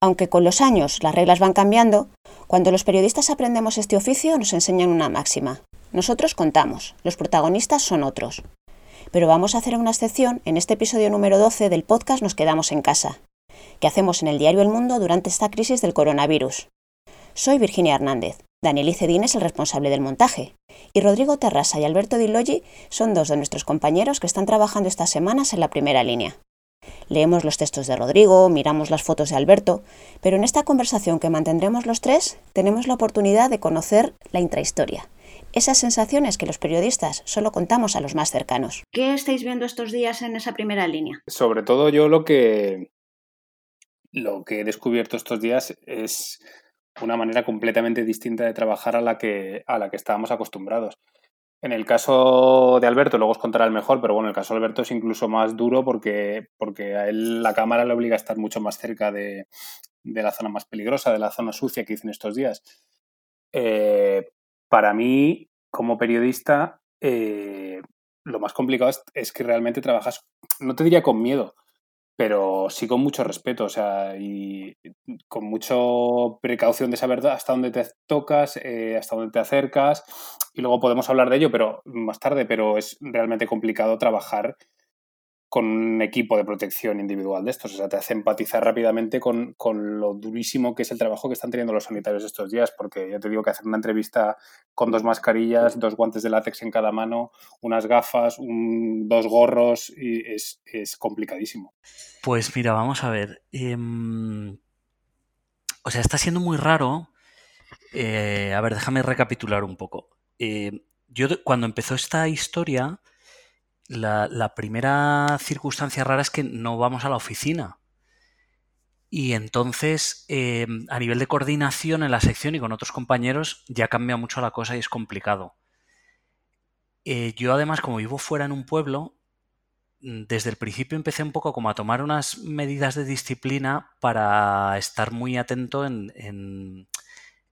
Aunque con los años las reglas van cambiando, cuando los periodistas aprendemos este oficio nos enseñan una máxima. Nosotros contamos, los protagonistas son otros. Pero vamos a hacer una excepción en este episodio número 12 del podcast Nos quedamos en casa, que hacemos en el diario El Mundo durante esta crisis del coronavirus. Soy Virginia Hernández. Daniel Icedín es el responsable del montaje. Y Rodrigo Terrasa y Alberto Di Logi son dos de nuestros compañeros que están trabajando estas semanas en la primera línea. Leemos los textos de Rodrigo, miramos las fotos de Alberto, pero en esta conversación que mantendremos los tres tenemos la oportunidad de conocer la intrahistoria, esas sensaciones que los periodistas solo contamos a los más cercanos. ¿Qué estáis viendo estos días en esa primera línea? Sobre todo yo lo que lo que he descubierto estos días es una manera completamente distinta de trabajar a la que a la que estábamos acostumbrados. En el caso de Alberto, luego os contará el mejor, pero bueno, el caso de Alberto es incluso más duro porque, porque a él la cámara le obliga a estar mucho más cerca de, la zona más peligrosa, de la zona sucia que dicen estos días. Eh, para mí, como periodista, eh, lo más complicado es, que realmente trabajas, no te diría con miedo, pero sí con mucho respeto, o sea, y con mucha precaución de saber hasta dónde te tocas, eh, hasta dónde te acercas, y luego podemos hablar de ello, pero más tarde, pero es realmente complicado trabajar con un equipo de protección individual de estos. O sea, te hace empatizar rápidamente con, lo durísimo que es el trabajo que están teniendo los sanitarios estos días, porque ya te digo que hacer una entrevista con dos mascarillas, dos guantes de látex en cada mano, unas gafas, dos gorros, y es, complicadísimo. Pues mira, vamos a ver. Em, o sea, está siendo muy raro. Eh, a ver, déjame recapitular un poco. Eh, yo cuando empezó esta historia la, primera circunstancia rara es que no vamos a la oficina. Y entonces, em, a nivel de coordinación en la sección y con otros compañeros, ya cambia mucho la cosa y es complicado. Eh, yo además, como vivo fuera en un pueblo, mm, desde el principio empecé un poco como a tomar unas medidas de disciplina para estar muy atento en,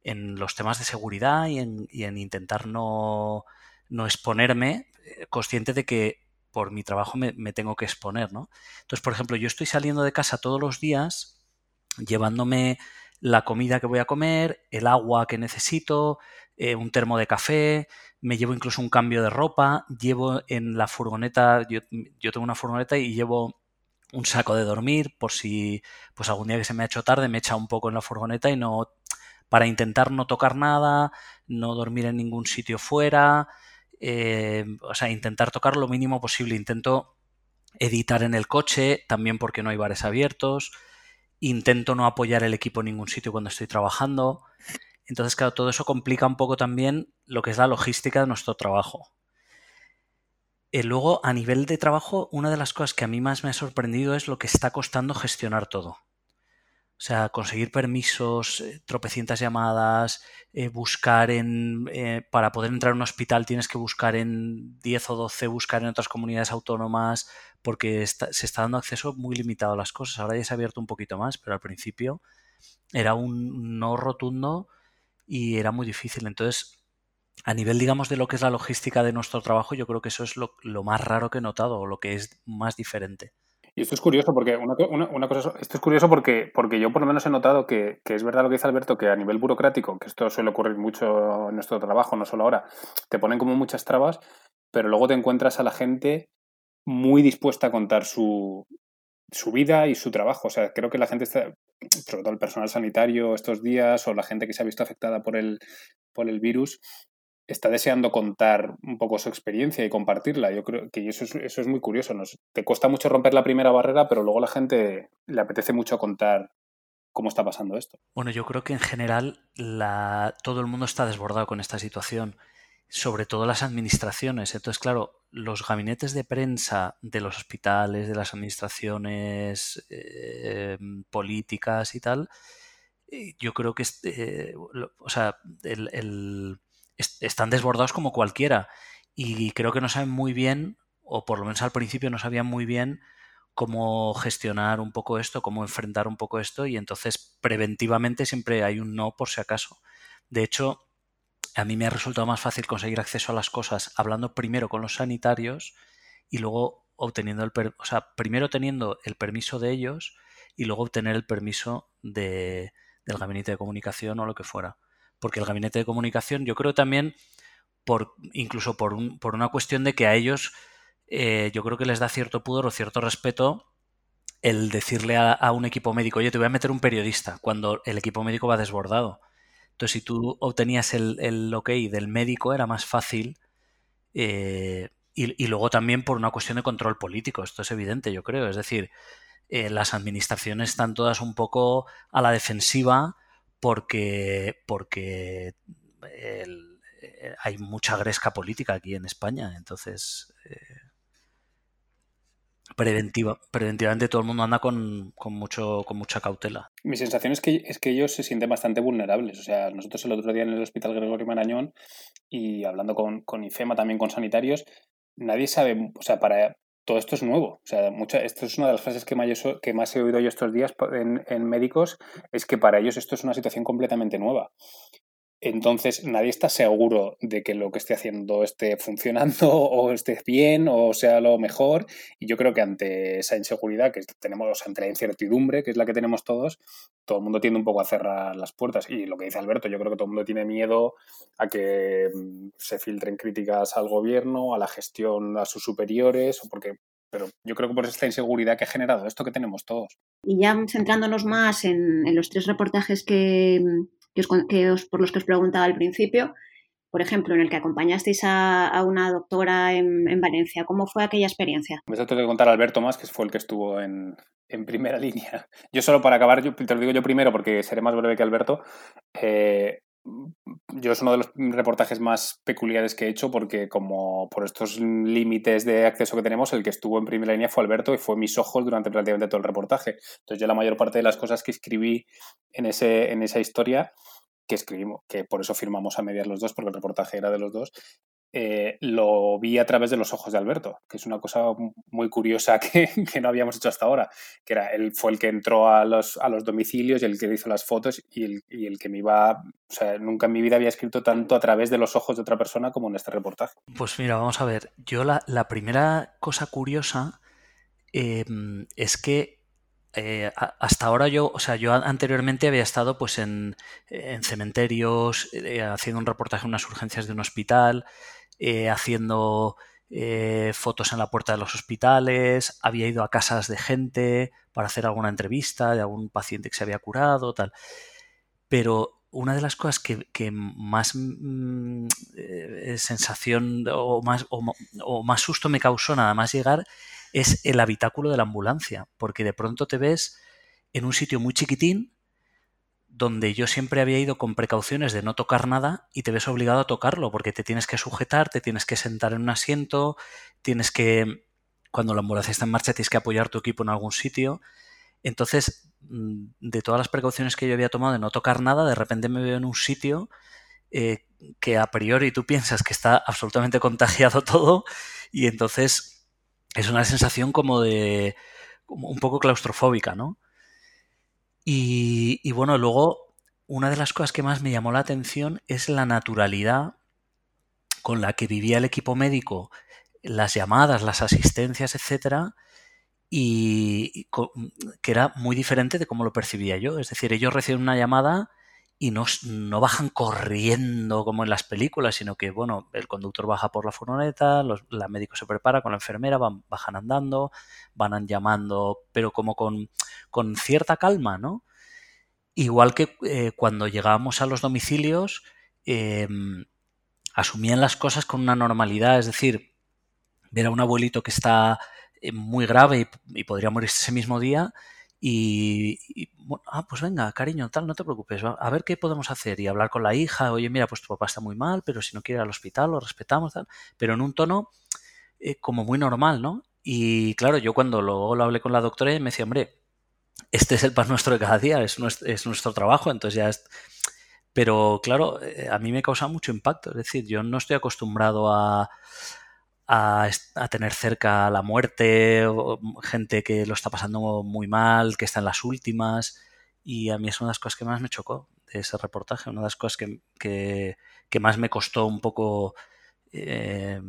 los temas de seguridad y en, intentar no, no exponerme, eh, consciente de que por mi trabajo me, tengo que exponer, ¿no? Entonces, por ejemplo, yo estoy saliendo de casa todos los días llevándome la comida que voy a comer, el agua que necesito, eh, un termo de café, me llevo incluso un cambio de ropa, llevo en la furgoneta, yo, yo, tengo una furgoneta y llevo un saco de dormir por si pues algún día que se me ha hecho tarde me echa un poco en la furgoneta y no para intentar no tocar nada, no dormir en ningún sitio fuera, eh, o sea, intentar tocar lo mínimo posible. Intento editar en el coche, también porque no hay bares abiertos. Intento no apoyar el equipo en ningún sitio cuando estoy trabajando. Entonces, claro, todo eso complica un poco también lo que es la logística de nuestro trabajo. Eh, luego, a nivel de trabajo, una de las cosas que a mí más me ha sorprendido es lo que está costando gestionar todo. O sea, conseguir permisos, eh, tropecientas llamadas, eh, buscar en... Eh, para poder entrar a un hospital tienes que buscar en 10 o 12, buscar en otras comunidades autónomas, porque se está dando acceso muy limitado a las cosas. Ahora ya se ha abierto un poquito más, pero al principio era un no rotundo y era muy difícil. Entonces, a nivel, digamos, de lo que es la logística de nuestro trabajo, yo creo que eso es lo, lo más raro que he notado o lo que es más diferente. Y esto es curioso porque una, cosa, esto es curioso porque, porque yo por lo menos he notado que, es verdad lo que dice Alberto, que a nivel burocrático, que esto suele ocurrir mucho en nuestro trabajo, no solo ahora, te ponen como muchas trabas, pero luego te encuentras a la gente muy dispuesta a contar su, su vida y su trabajo. O sea, creo que la gente está, sobre todo el personal sanitario estos días o la gente que se ha visto afectada por el, por el virus, está deseando contar un poco su experiencia y compartirla. Yo creo que eso es, eso es muy curioso. Te cuesta mucho romper la primera barrera, pero luego la gente le apetece mucho contar cómo está pasando esto. Bueno, yo creo que en general todo el mundo está desbordado con esta situación, sobre todo las administraciones. Entonces, claro, los gabinetes de prensa de los hospitales, de las administraciones eh, políticas y tal, eh, yo creo que, eh, o sea, el están desbordados como cualquiera. Y creo que no saben muy bien, o por lo menos al principio no sabían muy bien cómo gestionar un poco esto, cómo enfrentar un poco esto, y entonces preventivamente siempre hay un no por si acaso. De hecho, a mí me ha resultado más fácil conseguir acceso a las cosas hablando primero con los sanitarios y luego obteniendo el, o sea, primero teniendo el permiso de ellos y luego obtener el permiso de, del gabinete de comunicación o lo que fuera. Porque el gabinete de comunicación, yo creo también, por, incluso por, un, por una cuestión de que a ellos, eh, yo creo que les da cierto pudor o cierto respeto el decirle a, un equipo médico, oye, te voy a meter un periodista, cuando el equipo médico va desbordado. Entonces, si tú obtenías el, el ok del médico, era más fácil. Eh, y, y, luego también por una cuestión de control político, esto es evidente, yo creo. Es decir, eh, las administraciones están todas un poco a la defensiva porque, porque eh, hay mucha gresca política aquí en España. Entonces, eh, preventiva, preventivamente todo el mundo anda con, con, mucho, con mucha cautela. Mi sensación es que, es que ellos se sienten bastante vulnerables. O sea, nosotros el otro día en el Hospital Gregorio Marañón y hablando con, con IFEMA, también con sanitarios, nadie sabe, o sea, para, todo esto es nuevo. O sea, mucha, esto es una de las frases que más, que más he oído yo estos días en, en, médicos, es que para ellos esto es una situación completamente nueva. Entonces, nadie está seguro de que lo que esté haciendo esté funcionando o esté bien o sea lo mejor. Y yo creo que ante esa inseguridad que tenemos, ante la incertidumbre, que es la que tenemos todos, todo el mundo tiende un poco a cerrar las puertas. Y lo que dice Alberto, yo creo que todo el mundo tiene miedo a que mm, se filtren críticas al gobierno, a la gestión, a sus superiores, o porque pero yo creo que por esta inseguridad que ha generado esto que tenemos todos. Y ya centrándonos más en, en los tres reportajes que, que os, por los que os preguntaba al principio. Por ejemplo, en el que acompañasteis a, a una doctora en, en, Valencia. ¿Cómo fue aquella experiencia? Me tengo que contar a Alberto más, que fue el que estuvo en, en, primera línea. Yo solo para acabar, te lo digo yo primero porque seré más breve que Alberto. Eh, yo es uno de los reportajes más peculiares que he hecho porque como por estos límites de acceso que tenemos, el que estuvo en primera línea fue Alberto y fue mis ojos durante prácticamente todo el reportaje. Entonces yo la mayor parte de las cosas que escribí en, ese, en esa historia, que escribimos, que por eso firmamos a medias los dos, porque el reportaje era de los dos, eh, lo vi a través de los ojos de Alberto, que es una cosa muy curiosa que, no habíamos hecho hasta ahora, que era él fue el que entró a los, a los domicilios y el que hizo las fotos y el, que me iba, o sea, nunca en mi vida había escrito tanto a través de los ojos de otra persona como en este reportaje. Pues mira, vamos a ver, yo la, la primera cosa curiosa eh, es que eh, hasta ahora yo, o sea, yo anteriormente había estado pues en, en cementerios, eh, haciendo un reportaje en unas urgencias de un hospital, eh, haciendo eh, fotos en la puerta de los hospitales, había ido a casas de gente para hacer alguna entrevista de algún paciente que se había curado, tal. Pero una de las cosas que, más mm, eh, sensación o más, o más susto me causó nada más llegar es el habitáculo de la ambulancia, porque de pronto te ves en un sitio muy chiquitín donde yo siempre había ido con precauciones de no tocar nada y te ves obligado a tocarlo porque te tienes que sujetar, te tienes que sentar en un asiento, tienes que, cuando la ambulancia está en marcha, tienes que apoyar tu equipo en algún sitio. Entonces, mm, de todas las precauciones que yo había tomado de no tocar nada, de repente me veo en un sitio eh, que a priori tú piensas que está absolutamente contagiado todo y entonces es una sensación como de un poco claustrofóbica, ¿no? Y, y, bueno, luego una de las cosas que más me llamó la atención es la naturalidad con la que vivía el equipo médico, las llamadas, las asistencias, etcétera, y, que era muy diferente de cómo lo percibía yo. Es decir, ellos reciben una llamada y no, no, bajan corriendo como en las películas, sino que, bueno, el conductor baja por la furgoneta, los, la médico se prepara con la enfermera, van, bajan andando, van llamando, pero como con, con cierta calma, ¿no? Igual que eh, cuando llegábamos a los domicilios, eh, asumían las cosas con una normalidad, es decir, ver a un abuelito que está eh, muy grave y, y podría morirse ese mismo día, y, bueno, ah, pues venga, cariño, tal, no te preocupes, a ver qué podemos hacer y hablar con la hija, oye, mira, pues tu papá está muy mal, pero si no quiere ir al hospital, lo respetamos, tal, pero en un tono eh, como muy normal, ¿no? Y claro, yo cuando luego lo hablé con la doctora, me decía, hombre, este es el pan nuestro de cada día, es nuestro, es nuestro trabajo, entonces ya es... Pero claro, eh, a mí me causa mucho impacto, es decir, yo no estoy acostumbrado a, a, tener cerca la muerte, gente que lo está pasando muy mal, que está en las últimas. Y a mí es una de las cosas que más me chocó de ese reportaje, una de las cosas que, que, que más me costó un poco eh,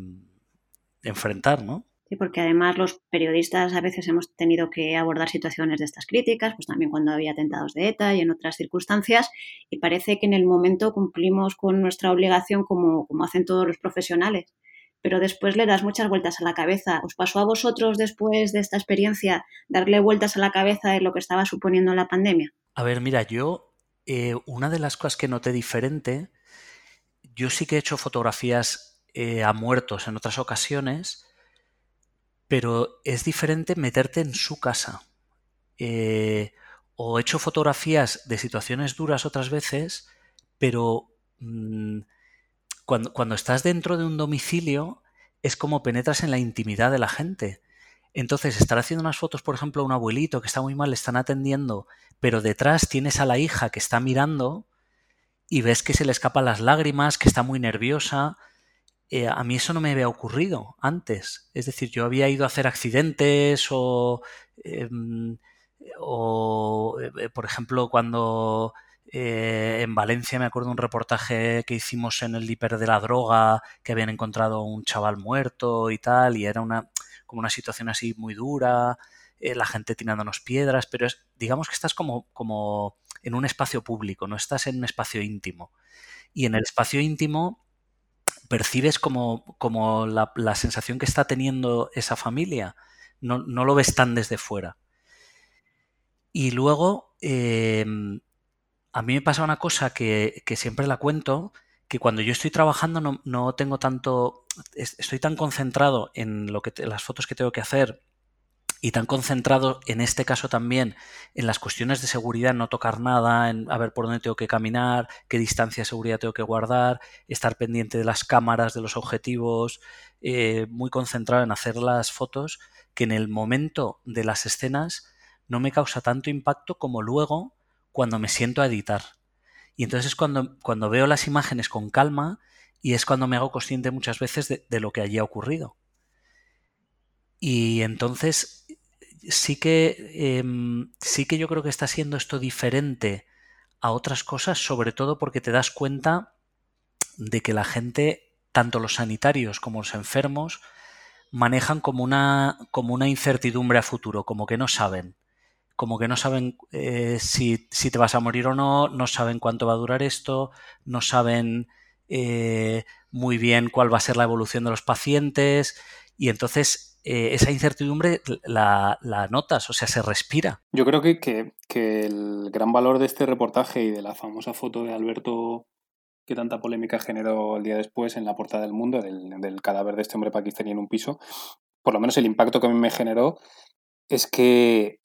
enfrentar, ¿no? Sí, porque además los periodistas a veces hemos tenido que abordar situaciones de estas críticas, pues también cuando había atentados de ETA y en otras circunstancias, y parece que en el momento cumplimos con nuestra obligación como, como hacen todos los profesionales, pero después le das muchas vueltas a la cabeza. ¿Os pasó a vosotros después de esta experiencia darle vueltas a la cabeza de lo que estaba suponiendo la pandemia? A ver, mira, yo eh, una de las cosas que noté diferente, yo sí que he hecho fotografías eh, a muertos en otras ocasiones, pero es diferente meterte en su casa. Eh, o he hecho fotografías de situaciones duras otras veces, pero mm, cuando, cuando, estás dentro de un domicilio es como penetras en la intimidad de la gente. Entonces, estar haciendo unas fotos, por ejemplo, a un abuelito que está muy mal, le están atendiendo, pero detrás tienes a la hija que está mirando y ves que se le escapan las lágrimas, que está muy nerviosa, eh, a mí eso no me había ocurrido antes. Es decir, yo había ido a hacer accidentes o, em, o eh, por ejemplo, cuando eh, en Valencia me acuerdo un reportaje que hicimos en el hiper de la droga, que habían encontrado un chaval muerto y tal, y era una como una situación así muy dura, la gente tirándonos piedras, pero es, digamos que estás como, como en un espacio público, no estás en un espacio íntimo. Y en el espacio íntimo percibes como, como la, sensación que está teniendo esa familia. No, lo ves tan desde fuera. Y luego, em, a mí me pasa una cosa que, siempre la cuento, que cuando yo estoy trabajando no, tengo tanto, estoy tan concentrado en lo que las fotos que tengo que hacer y tan concentrado en este caso también en las cuestiones de seguridad, no tocar nada, en a ver por dónde tengo que caminar, qué distancia de seguridad tengo que guardar, estar pendiente de las cámaras, de los objetivos, eh, muy concentrado en hacer las fotos, que en el momento de las escenas no me causa tanto impacto como luego cuando me siento a editar. Y entonces es cuando, cuando veo las imágenes con calma y es cuando me hago consciente muchas veces de lo que allí ha ocurrido. Y entonces sí que, em, sí que yo creo que está siendo esto diferente a otras cosas, sobre todo porque te das cuenta de que la gente, tanto los sanitarios como los enfermos, manejan como una, como una incertidumbre a futuro, como que no saben. Como que no saben eh, si, si, te vas a morir o no, no saben cuánto va a durar esto, no saben eh, muy bien cuál va a ser la evolución de los pacientes y entonces eh, esa incertidumbre la, notas, o sea, se respira. Yo creo que, que, el gran valor de este reportaje y de la famosa foto de Alberto que tanta polémica generó el día después en la portada del mundo, del, del cadáver de este hombre pakistaní en un piso, por lo menos el impacto que a mí me generó es que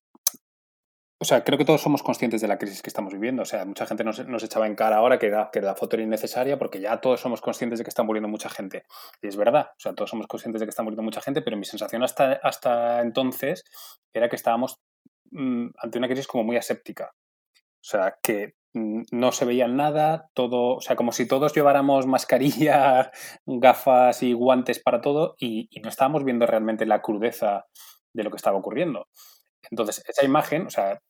o sea, creo que todos somos conscientes de la crisis que estamos viviendo. O sea, mucha gente nos, echaba en cara ahora que, la, que la foto era innecesaria porque ya todos somos conscientes de que está muriendo mucha gente. Y es verdad, o sea, todos somos conscientes de que está muriendo mucha gente, pero mi sensación hasta, hasta entonces era que estábamos mm, ante una crisis como muy aséptica. O sea, que mm, no se veía nada, todo, o sea, como si todos lleváramos mascarilla, gafas y guantes para todo y no estábamos viendo realmente la crudeza de lo que estaba ocurriendo. Entonces, esa imagen, o sea,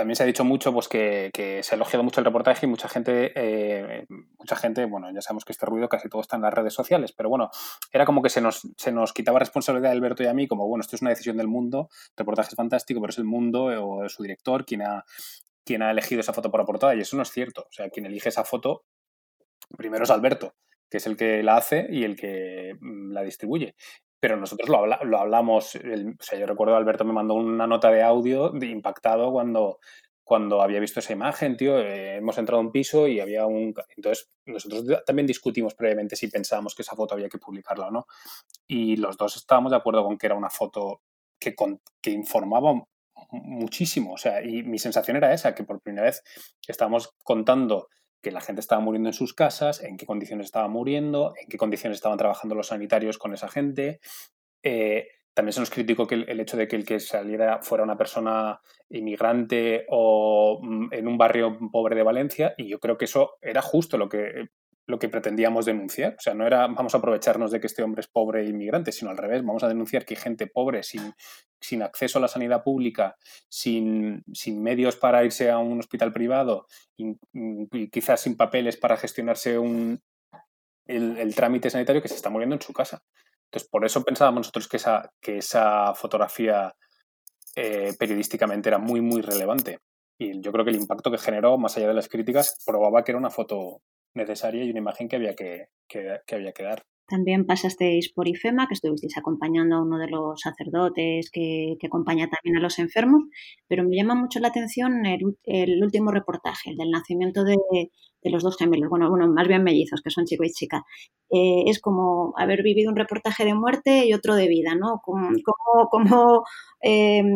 también se ha dicho mucho pues que, se ha elogiado mucho el reportaje y mucha gente, eh, mucha gente, bueno, ya sabemos que este ruido casi todo está en las redes sociales, pero bueno, era como que se nos, se nos quitaba responsabilidad de Alberto y a mí, como bueno, esto es una decisión del mundo, el reportaje es fantástico, pero es el mundo o su director quien ha, quien ha elegido esa foto por la portada, y eso no es cierto. O sea, quien elige esa foto primero es Alberto, que es el que la hace y el que mm, la distribuye pero nosotros lo, lo hablamos, o sea, yo recuerdo Alberto me mandó una nota de audio de impactado cuando, cuando había visto esa imagen, tío, eh, hemos entrado a un piso y había un... Entonces, nosotros también discutimos previamente si pensábamos que esa foto había que publicarla o no. Y los dos estábamos de acuerdo con que era una foto que, que informaba muchísimo. O sea, y mi sensación era esa, que por primera vez estábamos contando que la gente estaba muriendo en sus casas, en qué condiciones estaba muriendo, en qué condiciones estaban trabajando los sanitarios con esa gente. Eh, también se nos criticó que el, hecho de que el que saliera fuera una persona inmigrante o mm, en un barrio pobre de Valencia, y yo creo que eso era justo lo que lo que pretendíamos denunciar. O sea, no era vamos a aprovecharnos de que este hombre es pobre e inmigrante, sino al revés, vamos a denunciar que gente pobre sin, sin acceso a la sanidad pública, sin, sin, medios para irse a un hospital privado y, quizás sin papeles para gestionarse un, el, trámite sanitario que se está muriendo en su casa. Entonces, por eso pensábamos nosotros que esa, que esa fotografía eh, periodísticamente era muy, muy relevante. Y yo creo que el impacto que generó, más allá de las críticas, probaba que era una foto necesaria y una imagen que había que, que había que dar. También pasasteis por IFEMA, que estuvisteis acompañando a uno de los sacerdotes que, acompaña también a los enfermos, pero me llama mucho la atención el, último reportaje, el del nacimiento de, los dos gemelos, bueno, bueno, más bien mellizos, que son chico y chica. Eh, es como haber vivido un reportaje de muerte y otro de vida, ¿no? ¿Cómo, cómo, em,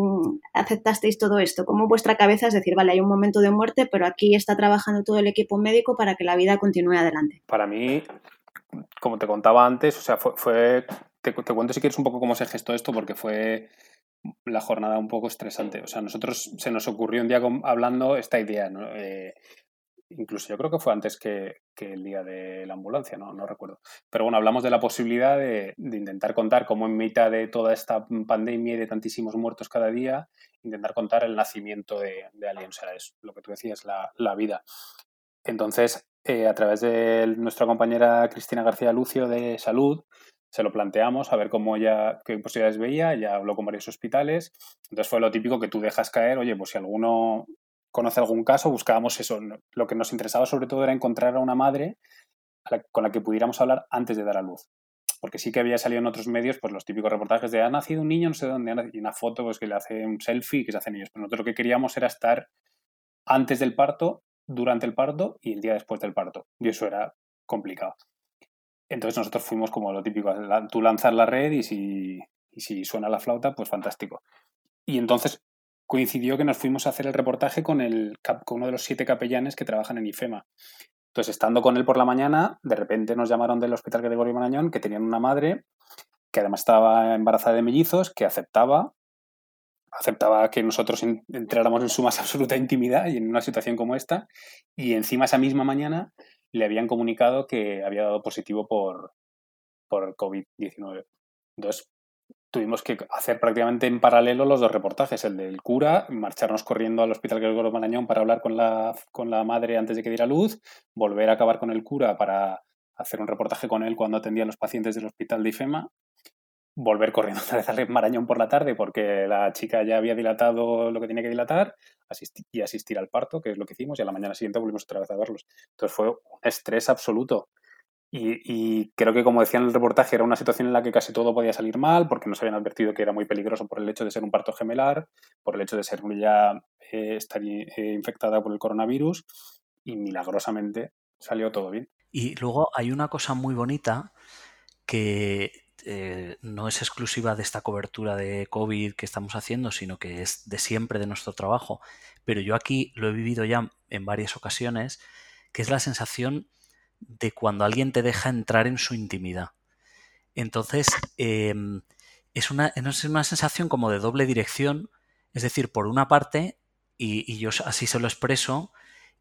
aceptasteis todo esto? ¿Cómo vuestra cabeza es decir, vale, hay un momento de muerte, pero aquí está trabajando todo el equipo médico para que la vida continúe adelante? Para mí, como te contaba antes, o sea, fue, te, cuento si quieres un poco cómo se gestó esto, porque fue la jornada un poco estresante. O sea, nosotros se nos ocurrió un día hablando esta idea, ¿no? Eh, incluso yo creo que fue antes que, el día de la ambulancia, ¿no? recuerdo. Pero bueno, hablamos de la posibilidad de, intentar contar cómo en mitad de toda esta pandemia y de tantísimos muertos cada día, intentar contar el nacimiento de, de alguien, o sea, es lo que tú decías, la, la vida. Entonces, eh, a través de nuestra compañera Cristina García Lucio de Salud, se lo planteamos a ver cómo ya, qué posibilidades veía, ya habló con varios hospitales, entonces fue lo típico que tú dejas caer, oye, pues si alguno conoce algún caso, buscábamos eso. Lo que nos interesaba sobre todo era encontrar a una madre con la que pudiéramos hablar antes de dar a luz. Porque sí que había salido en otros medios pues los típicos reportajes de ha nacido un niño, no sé dónde, y una foto pues, que le hace un selfie que se hacen ellos. Pero nosotros lo que queríamos era estar antes del parto durante el parto y el día después del parto. Y eso era complicado. Entonces nosotros fuimos como lo típico, tú lanzas la red y si, si suena la flauta, pues fantástico. Y entonces coincidió que nos fuimos a hacer el reportaje con, el, con uno de los siete capellanes que trabajan en IFEMA. Entonces, estando con él por la mañana, de repente nos llamaron del Hospital Gregorio Marañón que tenían una madre que además estaba embarazada de mellizos, que aceptaba aceptaba que nosotros entráramos en su más absoluta intimidad y en una situación como esta. Y encima esa misma mañana le habían comunicado que había dado positivo por, por COVID-19. Entonces tuvimos que hacer prácticamente en paralelo los dos reportajes, el del cura, marcharnos corriendo al Hospital Gregorio Marañón para hablar con la, con la madre antes de que diera luz, volver a acabar con el cura para hacer un reportaje con él cuando atendía a los pacientes del hospital de IFEMA volver corriendo otra vez al Marañón por la tarde porque la chica ya había dilatado lo que tenía que dilatar y asistir al parto, que es lo que hicimos, y a la mañana siguiente volvimos otra vez a verlos. Entonces fue un estrés absoluto. Y, creo que, como decía en el reportaje, era una situación en la que casi todo podía salir mal, porque nos habían advertido que era muy peligroso por el hecho de ser un parto gemelar, por el hecho de ser ya eh, estar eh, infectada por el coronavirus, y milagrosamente salió todo bien. Y luego hay una cosa muy bonita que eh, no es exclusiva de esta cobertura de COVID que estamos haciendo, sino que es de siempre de nuestro trabajo. Pero yo aquí lo he vivido ya en varias ocasiones, que es la sensación de cuando alguien te deja entrar en su intimidad. Entonces, em, es, una, una sensación como de doble dirección, es decir, por una parte, y, y yo así se lo expreso,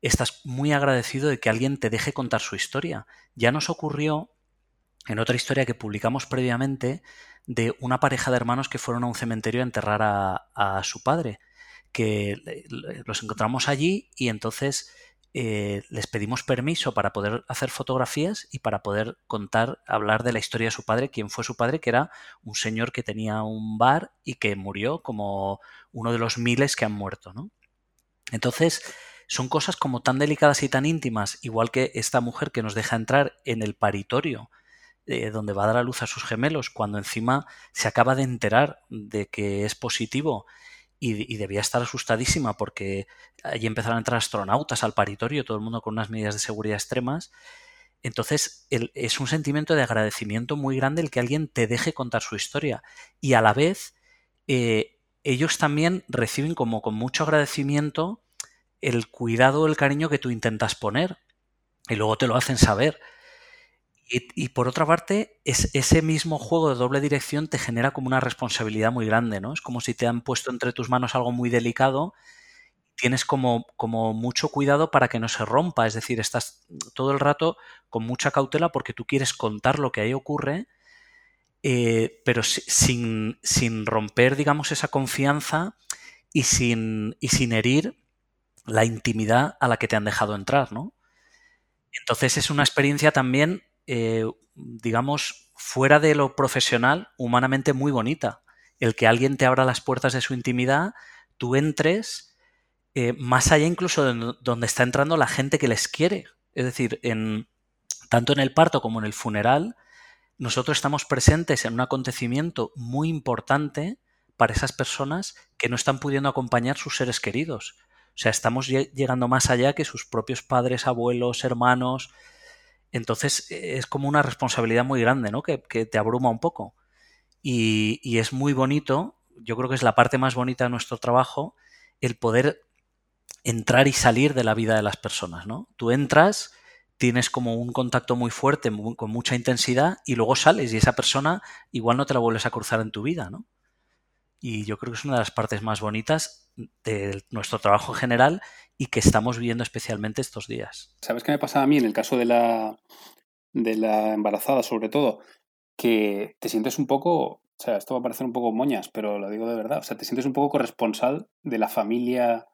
estás muy agradecido de que alguien te deje contar su historia. Ya nos ocurrió en otra historia que publicamos previamente de una pareja de hermanos que fueron a un cementerio a enterrar a, su padre, que los encontramos allí y entonces eh, les pedimos permiso para poder hacer fotografías y para poder contar, hablar de la historia de su padre, quién fue su padre, que era un señor que tenía un bar y que murió como uno de los miles que han muerto, ¿no? Entonces, son cosas como tan delicadas y tan íntimas, igual que esta mujer que nos deja entrar en el paritorio eh, donde va a dar a luz a sus gemelos, cuando encima se acaba de enterar de que es positivo y, debía estar asustadísima porque allí empezaron a entrar astronautas al paritorio, todo el mundo con unas medidas de seguridad extremas. Entonces es un sentimiento de agradecimiento muy grande el que alguien te deje contar su historia y a la vez eh, ellos también reciben como con mucho agradecimiento el cuidado, el cariño que tú intentas poner y luego te lo hacen saber. Y, por otra parte, es, ese mismo juego de doble dirección te genera como una responsabilidad muy grande, ¿no? Es como si te han puesto entre tus manos algo muy delicado, tienes como, como mucho cuidado para que no se rompa, es decir, estás todo el rato con mucha cautela porque tú quieres contar lo que ahí ocurre, eh, pero sin, sin romper, digamos, esa confianza y sin, y sin herir la intimidad a la que te han dejado entrar, ¿no? Entonces es una experiencia también eh, digamos, fuera de lo profesional, humanamente muy bonita. El que alguien te abra las puertas de su intimidad, tú entres eh, más allá incluso de donde está entrando la gente que les quiere. Es decir, en, tanto en el parto como en el funeral, nosotros estamos presentes en un acontecimiento muy importante para esas personas que no están pudiendo acompañar sus seres queridos. O sea, estamos llegando más allá que sus propios padres, abuelos, hermanos. Entonces e, es como una responsabilidad muy grande, ¿no? Que, te abruma un poco. Y, es muy bonito, yo creo que es la parte más bonita de nuestro trabajo, el poder entrar y salir de la vida de las personas, ¿no? Tú entras, tienes como un contacto muy fuerte, con mucha intensidad, y luego sales y esa persona igual no te la vuelves a cruzar en tu vida, ¿no? Y yo creo que es una de las partes más bonitas de nuestro trabajo general y que estamos viendo especialmente estos días. ¿Sabes qué me pasa a mí en el caso de la, de la embarazada, sobre todo? Que te sientes un poco, o sea, esto va a parecer un poco moñas, pero lo digo de verdad, o sea, te sientes un poco corresponsal de la familia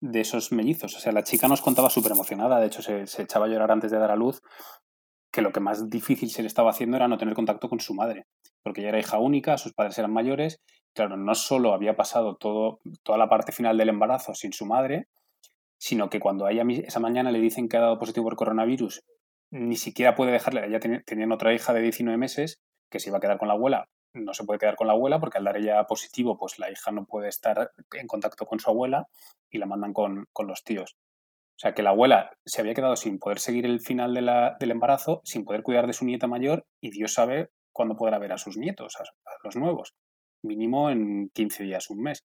de esos mellizos. O sea, la chica nos contaba súper emocionada, de hecho se, echaba a llorar antes de dar a luz, que lo que más difícil se le estaba haciendo era no tener contacto con su madre, porque ella era hija única, sus padres eran mayores claro, no solo había pasado toda la parte final del embarazo sin su madre, sino que cuando a ella esa mañana le dicen que ha dado positivo por coronavirus, ni siquiera puede dejarle, ella tenía, otra hija de 19 meses que se iba a quedar con la abuela, no se puede quedar con la abuela porque al dar ella positivo, pues la hija no puede estar en contacto con su abuela y la mandan con, los tíos. O sea, que la abuela se había quedado sin poder seguir el final del embarazo, sin poder cuidar de su nieta mayor y Dios sabe cuándo podrá ver a sus nietos, a los nuevos mínimo en 15 días, un mes.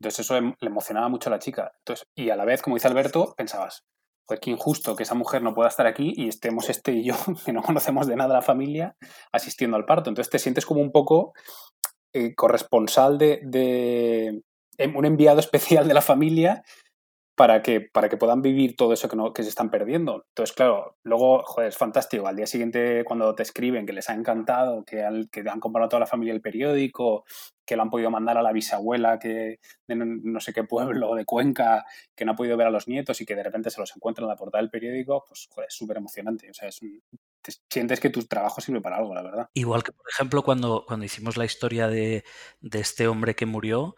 Entonces eso em, le emocionaba mucho a la chica. Entonces, y a la vez, como dice Alberto, pensabas, pues qué injusto que esa mujer no pueda estar aquí y estemos este y yo, que no conocemos de nada la familia, asistiendo al parto. Entonces te sientes como un poco eh, corresponsal de, de, em, un enviado especial de la familia para que, para que puedan vivir todo eso que, no, que se están perdiendo. Entonces, claro, luego, joder, es fantástico. Al día siguiente, cuando te escriben que les ha encantado, que, han, que han comprado toda la familia el periódico, que lo han podido mandar a la bisabuela que de no sé qué pueblo de Cuenca, que no ha podido ver a los nietos y que de repente se los encuentran en la portada del periódico, pues, joder, es súper emocionante. O sea, es sientes que tu trabajo sirve para algo, la verdad. Igual que, por ejemplo, cuando, cuando hicimos la historia de, de este hombre que murió,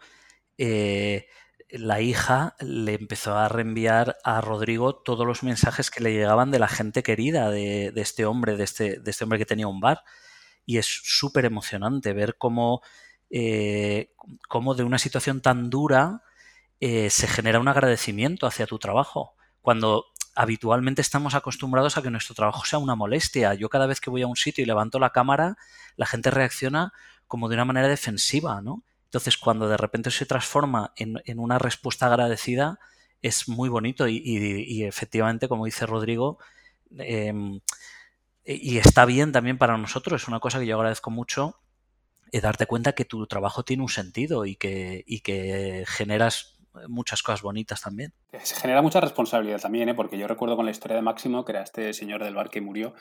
eh, la hija le empezó a reenviar a Rodrigo todos los mensajes que le llegaban de la gente querida de, este hombre, de este, de este, hombre que tenía un bar. Y es súper emocionante ver cómo, eh, cómo, de una situación tan dura eh, se genera un agradecimiento hacia tu trabajo. Cuando habitualmente estamos acostumbrados a que nuestro trabajo sea una molestia. Yo cada vez que voy a un sitio y levanto la cámara, la gente reacciona como de una manera defensiva, ¿no? Entonces, cuando de repente se transforma en, una respuesta agradecida, es muy bonito y, efectivamente, como dice Rodrigo, em, y está bien también para nosotros, es una cosa que yo agradezco mucho, es darte cuenta que tu trabajo tiene un sentido y que, que generas muchas cosas bonitas también. Se genera mucha responsabilidad también, ¿eh? porque yo recuerdo con la historia de Máximo, que era este señor del bar que murió,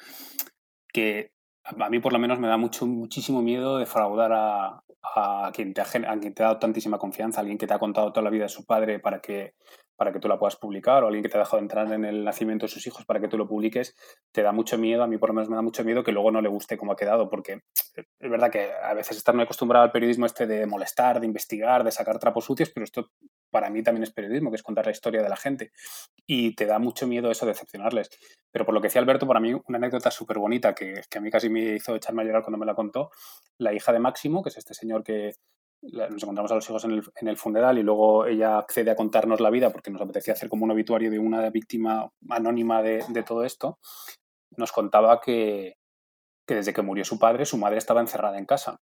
que a mí por lo menos me da mucho, muchísimo miedo defraudar a, a quien, te ha, quien te ha dado tantísima confianza, alguien que te ha contado toda la vida de su padre para que, para que tú la puedas publicar, o alguien que te ha dejado entrar en el nacimiento de sus hijos para que tú lo publiques, te da mucho miedo, a mí por lo menos me da mucho miedo que luego no le guste cómo ha quedado, porque es verdad que a veces estar muy acostumbrado al periodismo este de molestar, de investigar, de sacar trapos sucios, pero esto para mí también es periodismo, que es contar la historia de la gente. Y te da mucho miedo eso, decepcionarles. Pero por lo que decía Alberto, para mí una anécdota súper bonita, que, a mí casi me hizo echarme a llorar cuando me la contó, la hija de Máximo, que es este señor que nos encontramos a los hijos en el, funeral y luego ella accede a contarnos la vida porque nos apetecía hacer como un obituario de una víctima anónima de, de todo esto, nos contaba que desde que murió su padre, su madre estaba encerrada en casa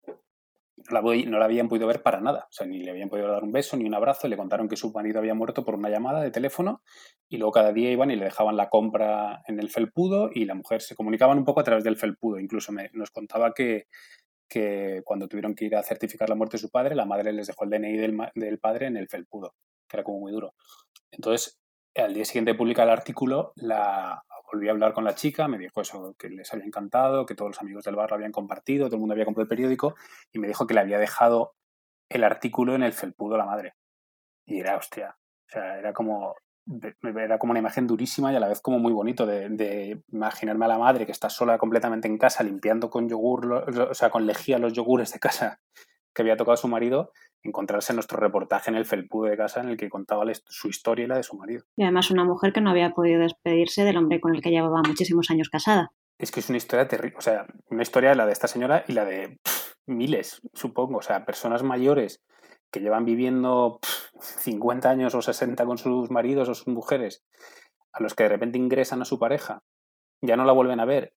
no la, habían podido ver para nada. O sea, ni le habían podido dar un beso ni un abrazo. Le contaron que su marido había muerto por una llamada de teléfono y luego cada día iban y le dejaban la compra en el felpudo y la mujer se comunicaban un poco a través del felpudo. Incluso nos contaba que, cuando tuvieron que ir a certificar la muerte de su padre, la madre les dejó el DNI del, del padre en el felpudo, que era como muy duro. Entonces, al día siguiente de publicar el artículo, la, volví a hablar con la chica, me dijo eso, que les había encantado, que todos los amigos del bar lo habían compartido, todo el mundo había comprado el periódico y me dijo que le había dejado el artículo en el felpudo la madre. Y era, hostia, o sea, era como, era como una imagen durísima y a la vez como muy bonito de, imaginarme a la madre que está sola completamente en casa limpiando con yogur, o sea, con lejía los yogures de casa que había tocado su marido, encontrarse nuestro reportaje en el felpudo de casa en el que contaba su historia y la de su marido. Y además una mujer que no había podido despedirse del hombre con el que llevaba muchísimos años casada. Es que es una historia terrible, o sea, una historia la de esta señora y la de miles, supongo, o sea, personas mayores que llevan viviendo 50 años o 60 con sus maridos o sus mujeres, a los que de repente ingresan a su pareja, ya no la vuelven a ver,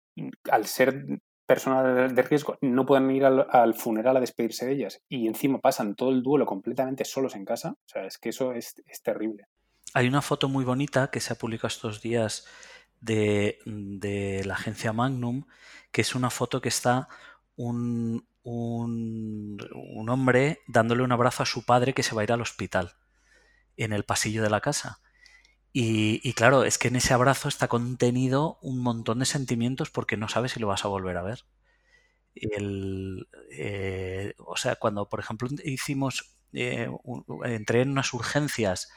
al ser personas de riesgo, no pueden ir al, funeral a despedirse de ellas y encima pasan todo el duelo completamente solos en casa, o sea, es que eso es, terrible. Hay una foto muy bonita que se ha publicado estos días de, de la agencia Magnum, que es una foto que está un, un, hombre dándole un abrazo a su padre que se va a ir al hospital en el pasillo de la casa. Y, claro, es que en ese abrazo está contenido un montón de sentimientos porque no sabes si lo vas a volver a ver. El, eh, o sea, cuando por ejemplo hicimos, eh, entré en unas urgencias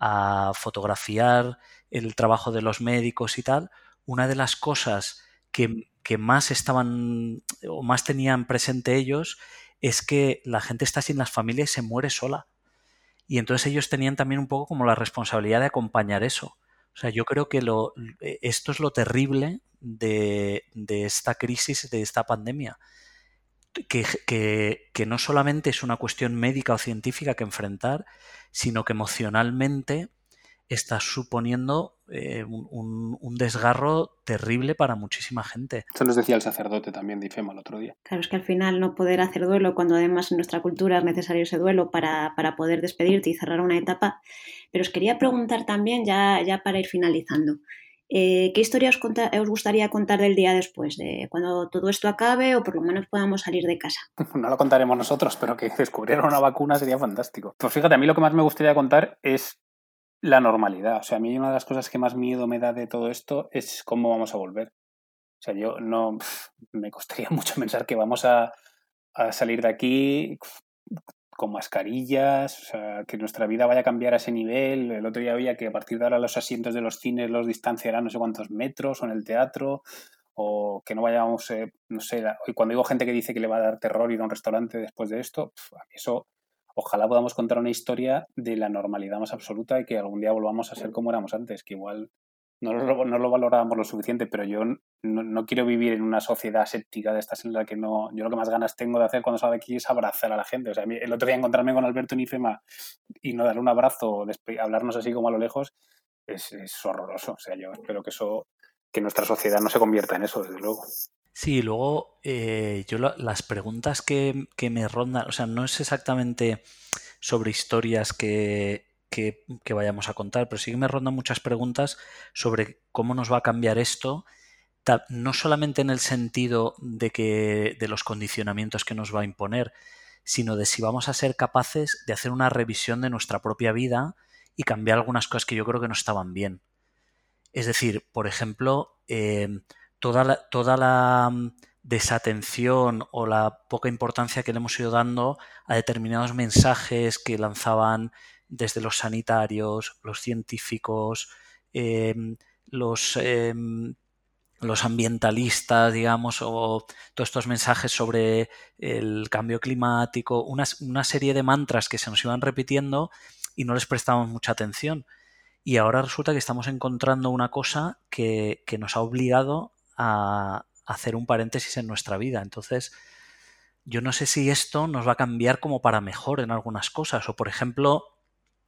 a fotografiar el trabajo de los médicos y tal, una de las cosas que más estaban o más tenían presente ellos es que la gente está sin las familias y se muere sola. Y entonces ellos tenían también un poco como la responsabilidad de acompañar eso. O sea, yo creo que lo, esto es lo terrible de, de esta crisis, de esta pandemia. Que, que, que, no solamente es una cuestión médica o científica que enfrentar, sino que emocionalmente está suponiendo eh, un, desgarro terrible para muchísima gente. Eso nos decía el sacerdote también de IFEMA el otro día. Claro, es que al final no poder hacer duelo cuando además en nuestra cultura es necesario ese duelo para, poder despedirte y cerrar una etapa. Pero os quería preguntar también, ya, ya para ir finalizando, eh, ¿qué historia os, os, gustaría contar del día después, de cuando todo esto acabe o por lo menos podamos salir de casa? No lo contaremos nosotros, pero que descubrieran una vacuna sería fantástico. Pues fíjate, a mí lo que más me gustaría contar es la normalidad. O sea, a mí una de las cosas que más miedo me da de todo esto es cómo vamos a volver. O sea, yo no me costaría mucho pensar que vamos a, salir de aquí con mascarillas, o sea, que nuestra vida vaya a cambiar a ese nivel. El otro día había que a partir de ahora los asientos de los cines los distanciarán no sé cuántos metros o en el teatro, o que no vayamos, eh, no sé, cuando digo gente que dice que le va a dar terror ir a un restaurante después de esto, a mí eso ojalá podamos contar una historia de la normalidad más absoluta y que algún día volvamos a ser como éramos antes, que igual no lo, valorábamos lo suficiente, pero yo no, quiero vivir en una sociedad séptica de estas en la que no, yo lo que más ganas tengo de hacer cuando salgo de aquí es abrazar a la gente. O sea, el otro día encontrarme con Alberto Nifema y no darle un abrazo, hablarnos así como a lo lejos, es, es horroroso. O sea, yo espero que eso, que nuestra sociedad no se convierta en eso, desde luego. Sí, luego eh, yo las preguntas que, me rondan, o sea, no es exactamente sobre historias que, que, vayamos a contar, pero sí que me rondan muchas preguntas sobre cómo nos va a cambiar esto, no solamente en el sentido de que de los condicionamientos que nos va a imponer, sino de si vamos a ser capaces de hacer una revisión de nuestra propia vida y cambiar algunas cosas que yo creo que no estaban bien. Es decir, por ejemplo, eh, toda la, mm, desatención o la poca importancia que le hemos ido dando a determinados mensajes que lanzaban desde los sanitarios, los científicos, em, los, em, los ambientalistas, digamos, o todos estos mensajes sobre el cambio climático, una, una, serie de mantras que se nos iban repitiendo y no les prestamos mucha atención. Y ahora resulta que estamos encontrando una cosa que, que nos ha obligado a hacer un paréntesis en nuestra vida. Entonces, yo no sé si esto nos va a cambiar como para mejor en algunas cosas. O, por ejemplo,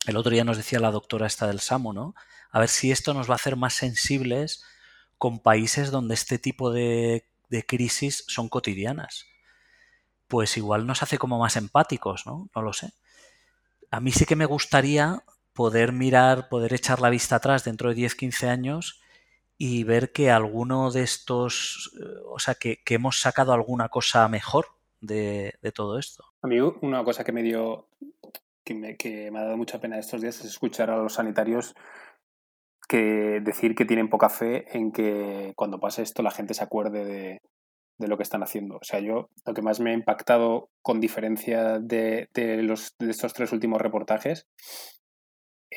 el otro día nos decía la doctora esta del SAMO, ¿no? A ver si esto nos va a hacer más sensibles con países donde este tipo de, crisis son cotidianas. Pues igual nos hace como más empáticos, ¿no? No lo sé. A mí sí que me gustaría poder mirar, poder echar la vista atrás dentro de 10, 15 años y ver que alguno de estos, eh, o sea, que, hemos sacado alguna cosa mejor de, todo esto. A mí una cosa que me dio, que me, que me ha dado mucha pena estos días es escuchar a los sanitarios que decir que tienen poca fe en que cuando pase esto la gente se acuerde de, de lo que están haciendo. O sea, yo lo que más me ha impactado con diferencia de, de, los, de estos tres últimos reportajes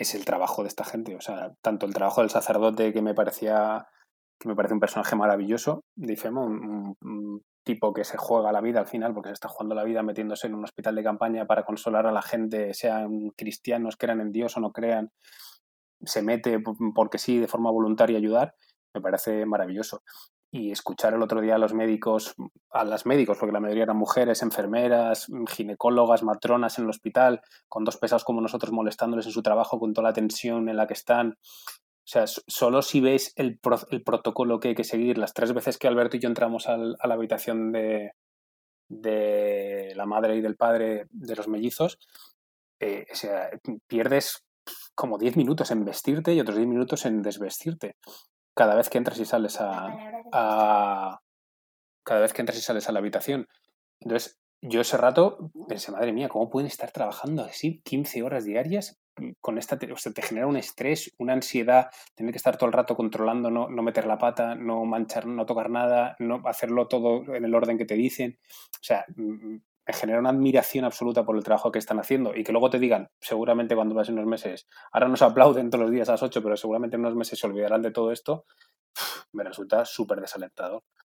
es el trabajo de esta gente. O sea, tanto el trabajo del sacerdote que me parecía que me parece un personaje maravilloso, de Ifema, un, tipo que se juega la vida al final, porque se está jugando la vida metiéndose en un hospital de campaña para consolar a la gente, sean cristianos, crean en Dios o no crean, se mete porque sí, de forma voluntaria ayudar, me parece maravilloso. Y escuchar el otro día a los médicos, a las médicos, porque la mayoría eran mujeres, enfermeras, ginecólogas, matronas en el hospital, con dos pesados como nosotros molestándoles en su trabajo, con toda la tensión en la que están, o sea, solo si veis el, el, protocolo que hay que seguir, las tres veces que Alberto y yo entramos al, a la habitación de, de, la madre y del padre de los mellizos, eh, o sea, pierdes como 10 minutos en vestirte y otros 10 minutos en desvestirte. Cada vez que entras y sales a, a, cada vez que entras y sales a la habitación. Entonces, yo ese rato pensé, madre mía, ¿cómo pueden estar trabajando así 15 horas diarias con esta, o sea, te genera un estrés, una ansiedad, tener que estar todo el rato controlando, no, no, meter la pata, no manchar, no tocar nada, no hacerlo todo en el orden que te dicen. O sea, mm, me genera una admiración absoluta por el trabajo que están haciendo y que luego te digan, seguramente cuando vas en unos meses, ahora nos aplauden todos los días a las 8, pero seguramente en unos meses se olvidarán de todo esto, me resulta súper desalentador.